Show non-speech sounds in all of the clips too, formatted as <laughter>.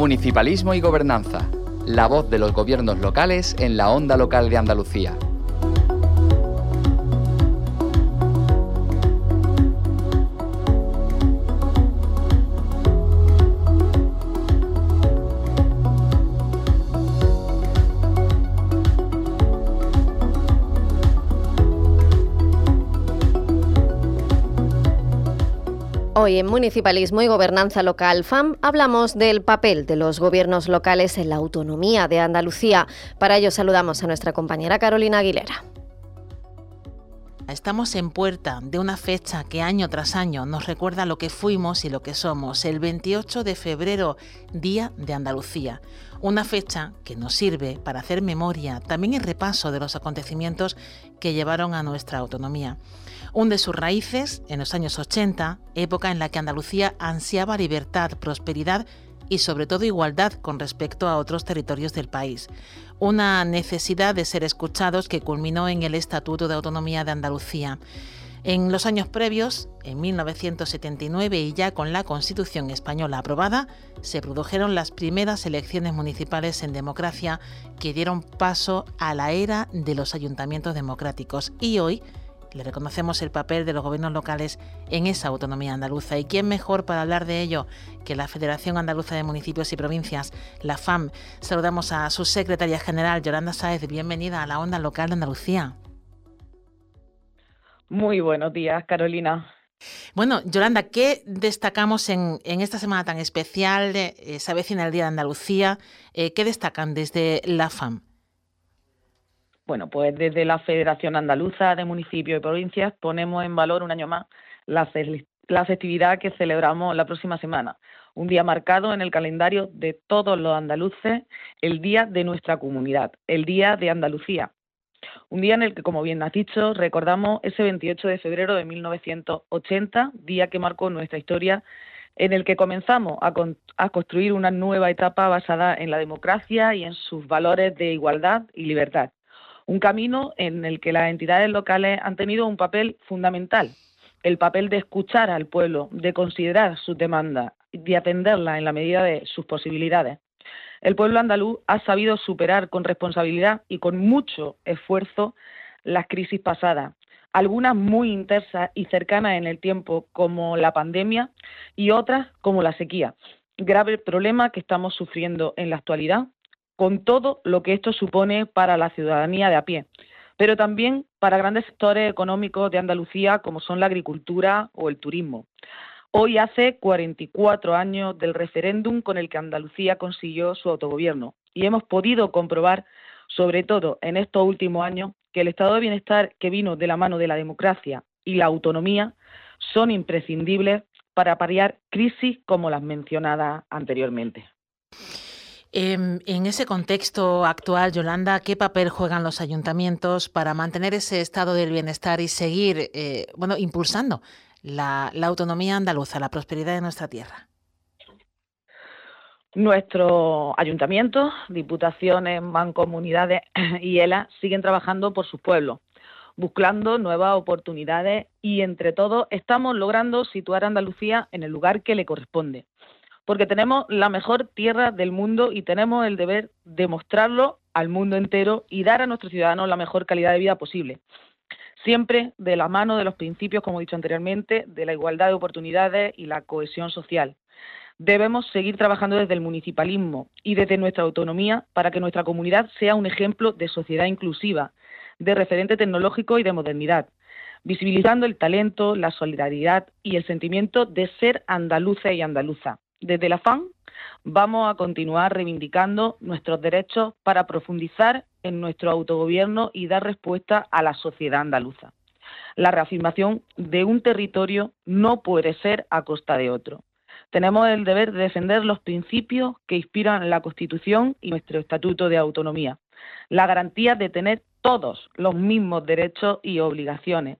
Municipalismo y Gobernanza. La voz de los gobiernos locales en la onda local de Andalucía. Hoy en Municipalismo y Gobernanza Local FAM hablamos del papel de los gobiernos locales en la autonomía de Andalucía. Para ello saludamos a nuestra compañera Carolina Aguilera. Estamos en puerta de una fecha que año tras año nos recuerda lo que fuimos y lo que somos, el 28 de febrero, Día de Andalucía. Una fecha que nos sirve para hacer memoria, también el repaso de los acontecimientos que llevaron a nuestra autonomía hunde sus raíces en los años 80, época en la que Andalucía ansiaba libertad, prosperidad y sobre todo igualdad con respecto a otros territorios del país. Una necesidad de ser escuchados que culminó en el Estatuto de Autonomía de Andalucía. En los años previos, en 1979 y ya con la Constitución española aprobada, se produjeron las primeras elecciones municipales en democracia que dieron paso a la era de los ayuntamientos democráticos y hoy le reconocemos el papel de los gobiernos locales en esa autonomía andaluza. ¿Y quién mejor para hablar de ello que la Federación Andaluza de Municipios y Provincias, la FAM? Saludamos a su secretaria general, Yolanda Sáez. Bienvenida a la Onda Local de Andalucía. Muy buenos días, Carolina. Bueno, Yolanda, ¿qué destacamos en, esta semana tan especial? eh, se avecina el Día de Andalucía. Eh, ¿Qué destacan desde la FAM? Bueno, pues desde la Federación Andaluza de Municipios y Provincias ponemos en valor un año más la, festividad que celebramos la próxima semana, un día marcado en el calendario de todos los andaluces, el día de nuestra comunidad, el día de Andalucía. Un día en el que, como bien has dicho, recordamos ese 28 de febrero de 1980, día que marcó nuestra historia, en el que comenzamos a construir una nueva etapa basada en la democracia y en sus valores de igualdad y libertad un camino en el que las entidades locales han tenido un papel fundamental, el papel de escuchar al pueblo, de considerar sus demandas, de atenderlas en la medida de sus posibilidades. El pueblo andaluz ha sabido superar con responsabilidad y con mucho esfuerzo las crisis pasadas, algunas muy intensas y cercanas en el tiempo, como la pandemia, y otras como la sequía. Grave problema que estamos sufriendo en la actualidad con todo lo que esto supone para la ciudadanía de a pie, pero también para grandes sectores económicos de Andalucía como son la agricultura o el turismo. Hoy hace 44 años del referéndum con el que Andalucía consiguió su autogobierno y hemos podido comprobar, sobre todo en estos últimos años, que el estado de bienestar que vino de la mano de la democracia y la autonomía son imprescindibles para paliar crisis como las mencionadas anteriormente. Em, en ese contexto actual, Yolanda, ¿qué papel juegan los ayuntamientos para mantener ese estado del bienestar y seguir eh, bueno, impulsando la, autonomía andaluza, la prosperidad de nuestra tierra? Nuestros ayuntamientos, diputaciones, mancomunidades <clears throat> y ELA siguen trabajando por sus pueblos, buscando nuevas oportunidades y entre todos estamos logrando situar a Andalucía en el lugar que le corresponde porque tenemos la mejor tierra del mundo y tenemos el deber de mostrarlo al mundo entero y dar a nuestros ciudadanos la mejor calidad de vida posible. Siempre de la mano de los principios, como he dicho anteriormente, de la igualdad de oportunidades y la cohesión social. Debemos seguir trabajando desde el municipalismo y desde nuestra autonomía para que nuestra comunidad sea un ejemplo de sociedad inclusiva, de referente tecnológico y de modernidad, visibilizando el talento, la solidaridad y el sentimiento de ser andaluza y andaluza. Desde la FAN vamos a continuar reivindicando nuestros derechos para profundizar en nuestro autogobierno y dar respuesta a la sociedad andaluza. La reafirmación de un territorio no puede ser a costa de otro. Tenemos el deber de defender los principios que inspiran la Constitución y nuestro Estatuto de Autonomía. La garantía de tener todos los mismos derechos y obligaciones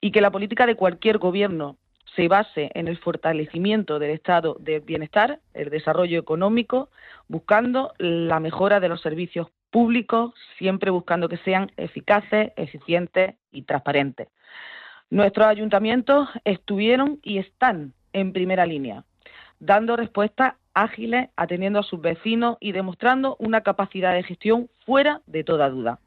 y que la política de cualquier gobierno se base en el fortalecimiento del estado de bienestar, el desarrollo económico, buscando la mejora de los servicios públicos, siempre buscando que sean eficaces, eficientes y transparentes. Nuestros ayuntamientos estuvieron y están en primera línea. dando respuestas ágiles, atendiendo a sus vecinos y demostrando una capacidad de gestión fuera de toda duda.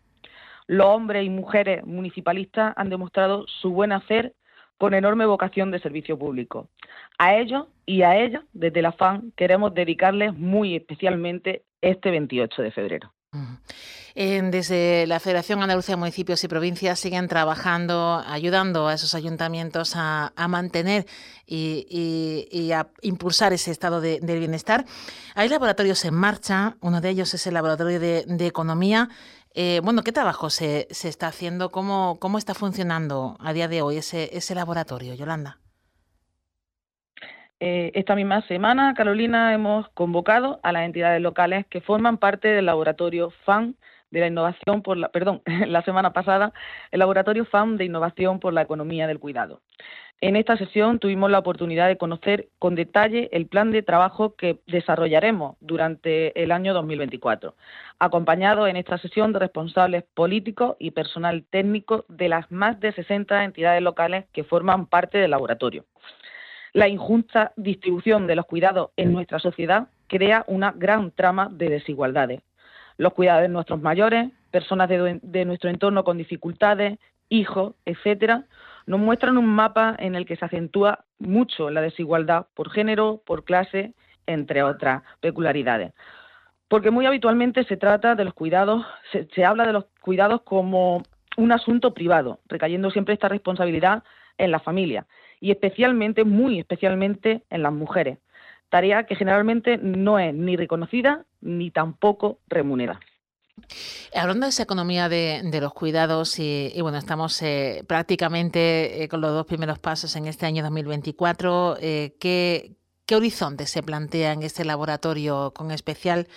Los hombres y mujeres municipalistas han demostrado su buen hacer con enorme vocación de servicio público. A ellos y a ellas, desde la FAN, queremos dedicarles muy especialmente este 28 de febrero. Desde la Federación Andalucía de Municipios y Provincias siguen trabajando, ayudando a esos ayuntamientos a, mantener y, a impulsar ese estado de, del bienestar. Hay laboratorios en marcha, uno de ellos es el Laboratorio de, Economía. Eh, bueno, ¿qué trabajo se, está haciendo? ¿Cómo, ¿Cómo está funcionando a día de hoy ese, ese laboratorio, Yolanda? Eh, esta misma semana, Carolina, hemos convocado a las entidades locales que forman parte del laboratorio FAN de la innovación por la, perdón, <laughs> la semana pasada, el laboratorio FAM de innovación por la economía del cuidado. En esta sesión tuvimos la oportunidad de conocer con detalle el plan de trabajo que desarrollaremos durante el año 2024, acompañado en esta sesión de responsables políticos y personal técnico de las más de 60 entidades locales que forman parte del laboratorio. La injusta distribución de los cuidados en nuestra sociedad crea una gran trama de desigualdades. Los cuidados de nuestros mayores, personas de, nuestro entorno con dificultades, hijos, etcétera, nos muestran un mapa en el que se acentúa mucho la desigualdad por género, por clase, entre otras peculiaridades. Porque muy habitualmente se trata de los cuidados, se habla de los cuidados como un asunto privado, recayendo siempre esta responsabilidad en la familia y especialmente, muy especialmente en las mujeres, tarea que generalmente no es ni reconocida ni tampoco remunerada. Hablando de esa economía de, los cuidados, y, bueno, estamos eh, prácticamente eh, con los dos primeros pasos en este año 2024, eh, ¿qué, ¿qué, horizonte se plantea en este laboratorio con especial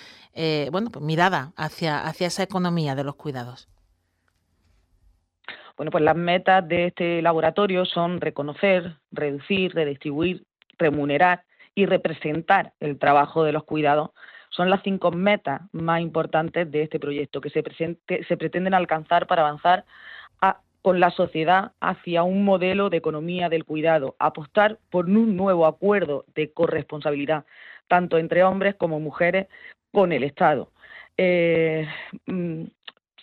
bueno, pues mirada hacia, hacia esa economía de los cuidados? Bueno, pues las metas de este laboratorio son reconocer, reducir, redistribuir, remunerar y representar el trabajo de los cuidados. Son las cinco metas más importantes de este proyecto que se, se pretenden alcanzar para avanzar con la sociedad hacia un modelo de economía del cuidado, apostar por un nuevo acuerdo de corresponsabilidad, tanto entre hombres como mujeres, con el Estado. Eh, mm,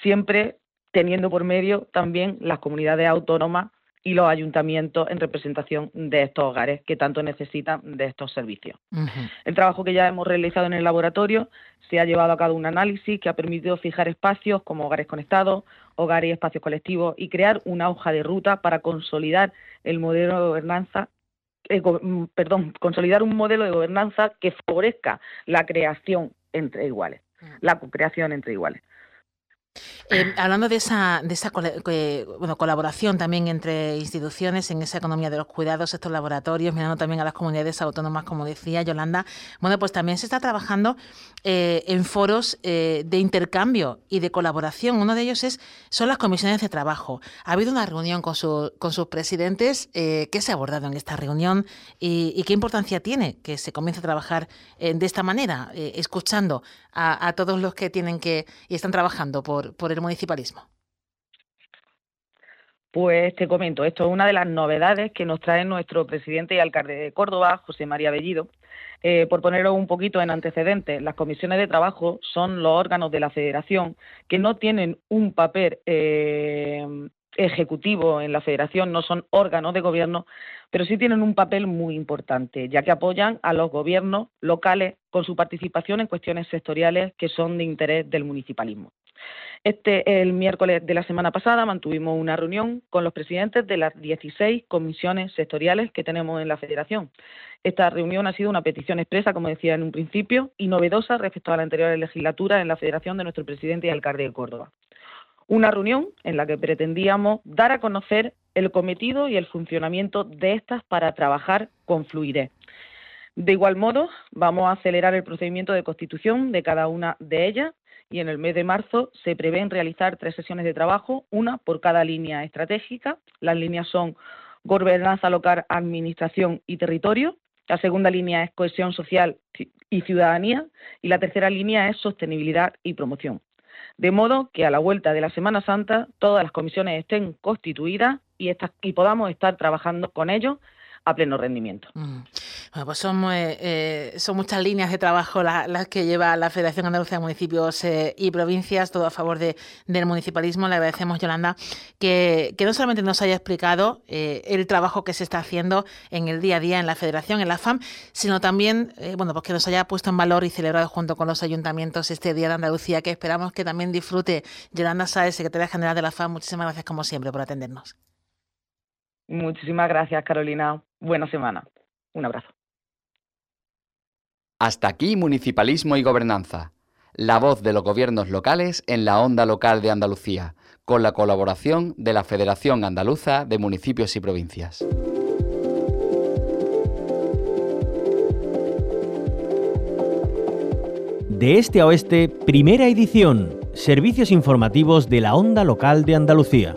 siempre teniendo por medio también las comunidades autónomas y los ayuntamientos en representación de estos hogares que tanto necesitan de estos servicios. El trabajo que ya hemos realizado en el laboratorio se ha llevado a cabo un análisis que ha permitido fijar espacios como hogares conectados, hogares y espacios colectivos y crear una hoja de ruta para consolidar el modelo de gobernanza eh, mm, perdón, consolidar un modelo de gobernanza que favorezca la creación entre iguales, la creación entre iguales. Eh, hablando de esa, de esa bueno, colaboración también entre instituciones en esa economía de los cuidados, estos laboratorios, mirando también a las comunidades autónomas, como decía Yolanda, bueno, pues también se está trabajando eh, en foros eh, de intercambio y de colaboración. Uno de ellos es, son las comisiones de trabajo. Ha habido una reunión con, su, con sus presidentes. ¿Qué se ha abordado en esta reunión y, qué importancia tiene que se comience a trabajar de esta manera, escuchando a, a todos los que tienen que y están trabajando por por, el municipalismo? Pues te comento, esto es una de las novedades que nos trae nuestro presidente y alcalde de Córdoba, José María Bellido. Eh, por ponerlo un poquito en antecedentes, las comisiones de trabajo son los órganos de la federación que no tienen un papel eh, ejecutivo en la federación, no son órganos de gobierno, pero sí tienen un papel muy importante, ya que apoyan a los gobiernos locales con su participación en cuestiones sectoriales que son de interés del municipalismo. Este, el miércoles de la semana pasada mantuvimos una reunión con los presidentes de las 16 comisiones sectoriales que tenemos en la Federación. Esta reunión ha sido una petición expresa, como decía en un principio, y novedosa respecto a la anterior legislatura en la Federación de nuestro presidente y alcalde de Córdoba. Una reunión en la que pretendíamos dar a conocer el cometido y el funcionamiento de estas para trabajar con fluidez. De igual modo, vamos a acelerar el procedimiento de constitución de cada una de ellas y en el mes de marzo se prevén realizar tres sesiones de trabajo, una por cada línea estratégica. Las líneas son gobernanza local, administración y territorio. La segunda línea es cohesión social y ciudadanía y la tercera línea es sostenibilidad y promoción. De modo que a la vuelta de la Semana Santa todas las comisiones estén constituidas y, podamos estar trabajando con ellos a pleno rendimiento. Mm. Bueno, pues son, eh, eh, son muchas líneas de trabajo las, que lleva la Federación Andaluza de Municipios eh, y Provincias, todo a favor de, del municipalismo. Le agradecemos, Yolanda, que, que no solamente nos haya explicado el trabajo que se está haciendo en el día a día en la Federación, en la FAM, sino también, bueno, pues que nos haya puesto en valor y celebrado junto con los ayuntamientos este Día de Andalucía, que esperamos que también disfrute. Yolanda Saez, secretaria general de la FAM, muchísimas gracias como siempre por atendernos. Muchísimas gracias, Carolina. Buena semana. Un abrazo. Hasta aquí Municipalismo y Gobernanza. La voz de los gobiernos locales en la onda local de Andalucía, con la colaboración de la Federación Andaluza de Municipios y Provincias. De este a oeste, primera edición. Servicios informativos de la onda local de Andalucía.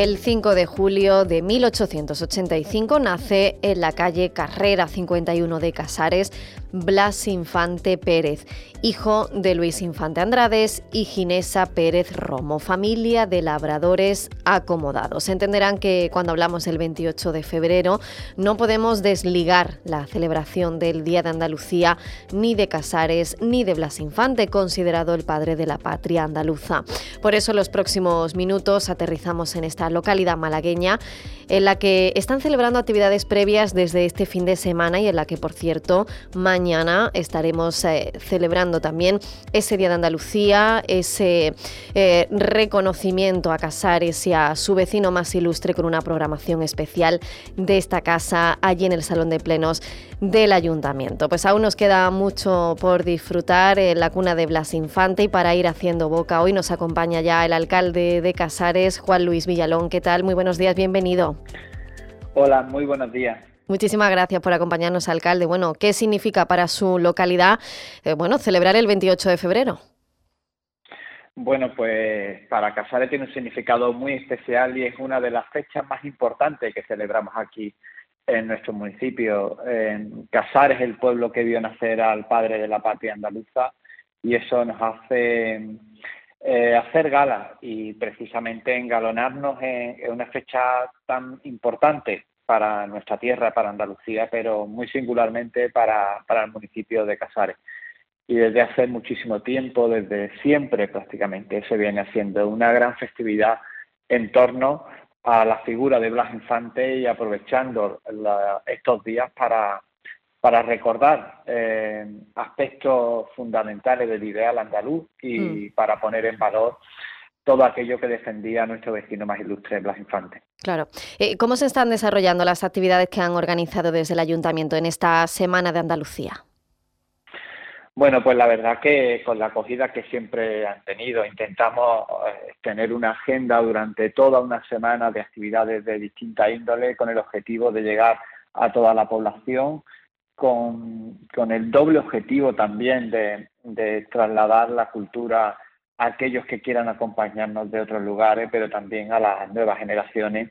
El 5 de julio de 1885 nace en la calle Carrera 51 de Casares Blas Infante Pérez, hijo de Luis Infante Andrades y Ginesa Pérez Romo, familia de labradores acomodados. Entenderán que cuando hablamos del 28 de febrero no podemos desligar la celebración del Día de Andalucía ni de Casares ni de Blas Infante, considerado el padre de la patria andaluza. Por eso los próximos minutos aterrizamos en esta localidad malagueña en la que están celebrando actividades previas desde este fin de semana y en la que, por cierto, mañana estaremos eh, celebrando también ese Día de Andalucía, ese eh, reconocimiento a Casares y a su vecino más ilustre con una programación especial de esta casa allí en el Salón de Plenos del Ayuntamiento. Pues aún nos queda mucho por disfrutar en la cuna de Blas Infante y para ir haciendo boca. Hoy nos acompaña ya el alcalde de Casares, Juan Luis Villalón. ¿Qué tal? Muy buenos días, bienvenido. Hola, muy buenos días. Muchísimas gracias por acompañarnos, alcalde. Bueno, ¿qué significa para su localidad, eh, bueno, celebrar el 28 de febrero? Bueno, pues para Casares tiene un significado muy especial y es una de las fechas más importantes que celebramos aquí en nuestro municipio. Casares es el pueblo que vio nacer al padre de la patria andaluza y eso nos hace eh, hacer gala y precisamente engalonarnos en, una fecha tan importante para nuestra tierra, para Andalucía, pero muy singularmente para, para el municipio de Casares. Y desde hace muchísimo tiempo, desde siempre prácticamente, se viene haciendo una gran festividad en torno a la figura de Blas Infante y aprovechando estos días para, para recordar eh, aspectos fundamentales del ideal andaluz y mm. para poner en valor todo aquello que defendía nuestro vecino más ilustre, Blas Infante. Claro. Eh, ¿Cómo se están desarrollando las actividades que han organizado desde el Ayuntamiento en esta Semana de Andalucía? Bueno, pues la verdad que con la acogida que siempre han tenido, intentamos eh, tener una agenda durante toda una semana de actividades de distinta índole con el objetivo de llegar a toda la población con, el doble objetivo también de, trasladar la cultura a aquellos que quieran acompañarnos de otros lugares, pero también a las nuevas generaciones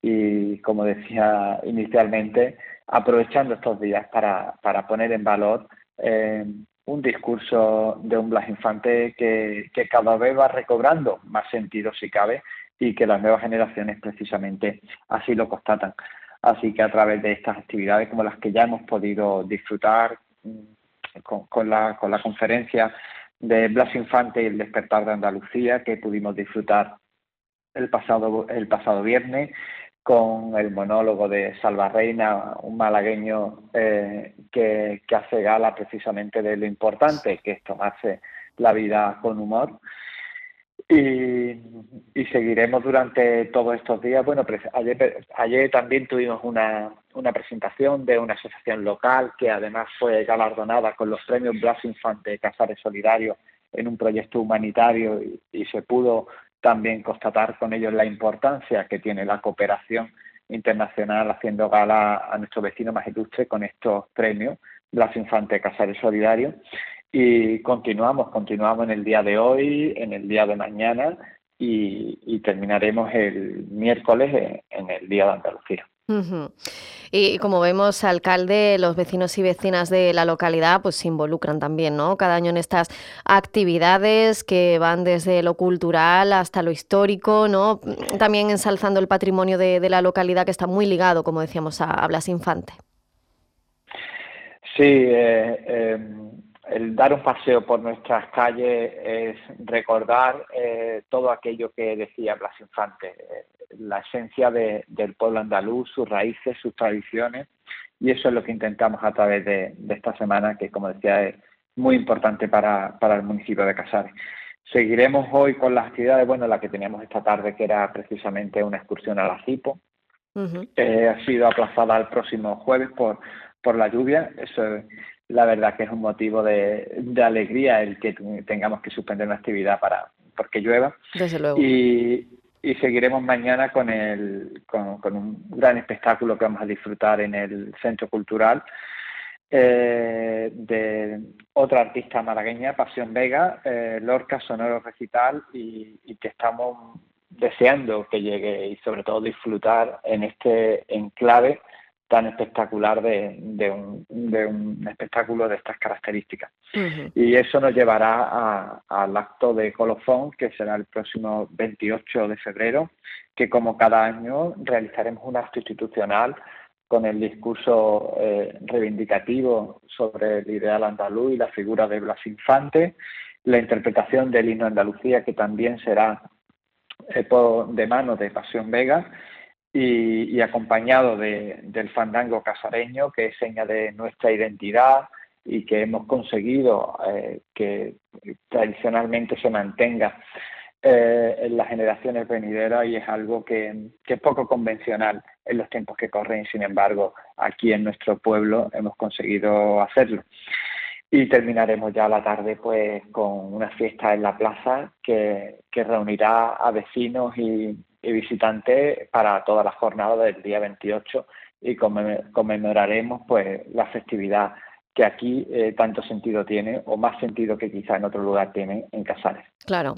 y, como decía inicialmente, aprovechando estos días para, poner en valor eh, un discurso de un Blas Infante que cada vez va recobrando más sentido si cabe y que las nuevas generaciones precisamente así lo constatan. Así que a través de estas actividades como las que ya hemos podido disfrutar mm, con, la, con la conferencia de Blas Infante y el despertar de Andalucía que pudimos disfrutar el pasado, el pasado viernes con el monólogo de Salva Reina, un malagueño eh, que, que hace gala precisamente de lo importante que es tomarse la vida con humor y, seguiremos durante todos estos días. Bueno, ayer, ayer también tuvimos una, una, presentación de una asociación local que además fue galardonada con los premios Blas Infante Casares Solidario en un proyecto humanitario y, se pudo también constatar con ellos la importancia que tiene la cooperación internacional haciendo gala a nuestro vecino más ilustre con estos premios Blas Infante Casares Solidario y continuamos, continuamos en el día de hoy, en el día de mañana y, terminaremos el miércoles en, el Día de Andalucía. Y como vemos, alcalde, los vecinos y vecinas de la localidad pues se involucran también, ¿no? Cada año en estas actividades que van desde lo cultural hasta lo histórico, ¿no? También ensalzando el patrimonio de, la localidad que está muy ligado, como decíamos, a, Blas Infante. Sí, eh, em, el dar un paseo por nuestras calles es recordar eh, todo aquello que decía Blas Infante, eh, la esencia del pueblo andaluz, sus raíces, sus tradiciones, y eso es lo que intentamos a través de, esta semana, que como decía es muy importante para, el municipio de Casares. Seguiremos hoy con las actividades, bueno, la que teníamos esta tarde, que era precisamente una excursión a la CIPO, ha sido aplazada al próximo jueves por, por la lluvia, eso la verdad que es un motivo de, alegría el que tengamos que suspender una actividad para porque llueva. Desde luego. Y, seguiremos mañana con, el, con, un gran espectáculo que vamos a disfrutar en el Centro Cultural eh, de otra artista malagueña, Pasión Vega, eh, Lorca Sonoro Recital, y, y que estamos deseando que llegue y sobre todo disfrutar en este enclave tan espectacular de, de, un, de un, espectáculo de estas características. Y eso nos llevará al acto de colofón, que será el próximo 28 de febrero, que como cada año realizaremos un acto institucional con el discurso eh, reivindicativo sobre el ideal andaluz y la figura de Blas Infante, la interpretación del himno Andalucía, que también será eh, de mano de Pasión Vega, y, acompañado del fandango casareño, que es seña de nuestra identidad y que hemos conseguido eh, que tradicionalmente se mantenga eh, en las generaciones venideras y es algo que, es poco convencional en los tiempos que corren, sin embargo, aquí en nuestro pueblo hemos conseguido hacerlo. Y terminaremos ya la tarde pues con una fiesta en la plaza que, que reunirá a vecinos y, y visitantes para toda la jornada del día 28 y conmemoraremos pues la festividad que aquí eh, tanto sentido tiene o más sentido que quizá en otro lugar tiene en Casares. Claro,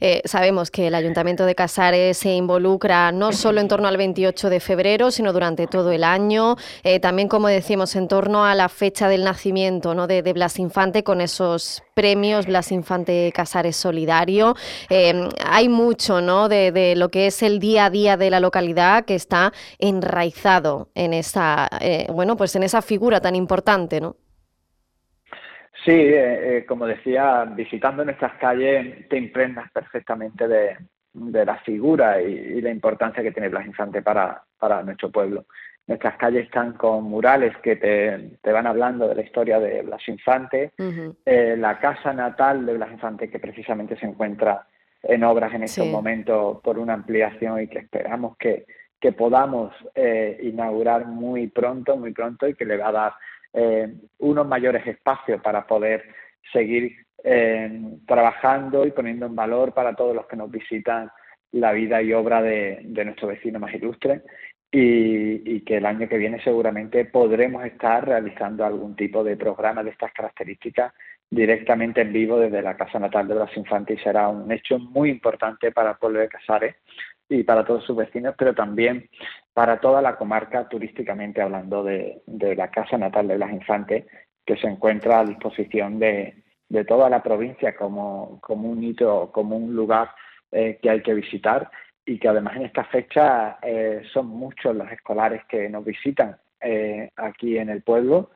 eh, sabemos que el Ayuntamiento de Casares se involucra no solo en torno al 28 de febrero, sino durante todo el año, eh, también como decimos en torno a la fecha del nacimiento ¿no? de, Blas Infante con esos premios Blas Infante Casares Solidario. hay mucho ¿no? De, de, lo que es el día a día de la localidad que está enraizado en esa, bueno, pues en esa figura tan importante, ¿no? Sí, eh, eh, como decía, visitando nuestras calles te impregnas perfectamente de, la figura y, la importancia que tiene Blas Infante para, nuestro pueblo. Nuestras calles están con murales que te, van hablando de la historia de Blas Infante, eh, la casa natal de Blas Infante que precisamente se encuentra en obras en estos momentos por una ampliación y que esperamos que, que podamos inaugurar muy pronto, muy pronto y que le va a dar eh, unos mayores espacios para poder seguir eh, trabajando y poniendo en valor para todos los que nos visitan la vida y obra de, nuestro vecino más ilustre. Y, que el año que viene seguramente podremos estar realizando algún tipo de programa de estas características directamente en vivo desde la Casa Natal de los Infantes y será un hecho muy importante para el pueblo de Casares y para todos sus vecinos, pero también para toda la comarca turísticamente hablando de, la Casa Natal de Blas Infantes, que se encuentra a disposición de, toda la provincia como, un hito, como un lugar eh, que hay que visitar y que además en esta fecha eh, son muchos los escolares que nos visitan eh, aquí en el pueblo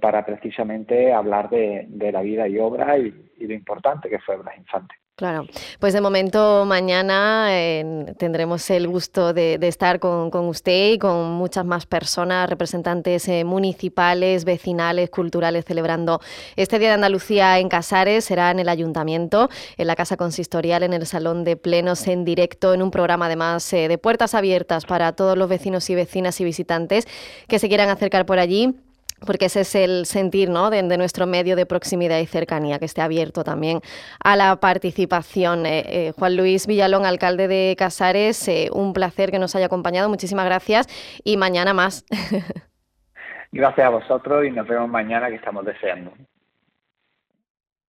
para precisamente hablar de, la vida y obra y, y lo importante que fue Blas Infante. Claro, pues de momento mañana tendremos el gusto de, estar con, usted y con muchas más personas, representantes eh, municipales, vecinales, culturales, celebrando este Día de Andalucía en Casares. Será en el Ayuntamiento, en la Casa Consistorial, en el Salón de Plenos, en directo, en un programa además eh, de puertas abiertas para todos los vecinos y vecinas y visitantes que se quieran acercar por allí porque ese es el sentir ¿no? de, nuestro medio de proximidad y cercanía, que esté abierto también a la participación. Eh, eh, Juan Luis Villalón, alcalde de Casares, eh, un placer que nos haya acompañado, muchísimas gracias y mañana más. <laughs> Gracias a vosotros y nos vemos mañana que estamos deseando.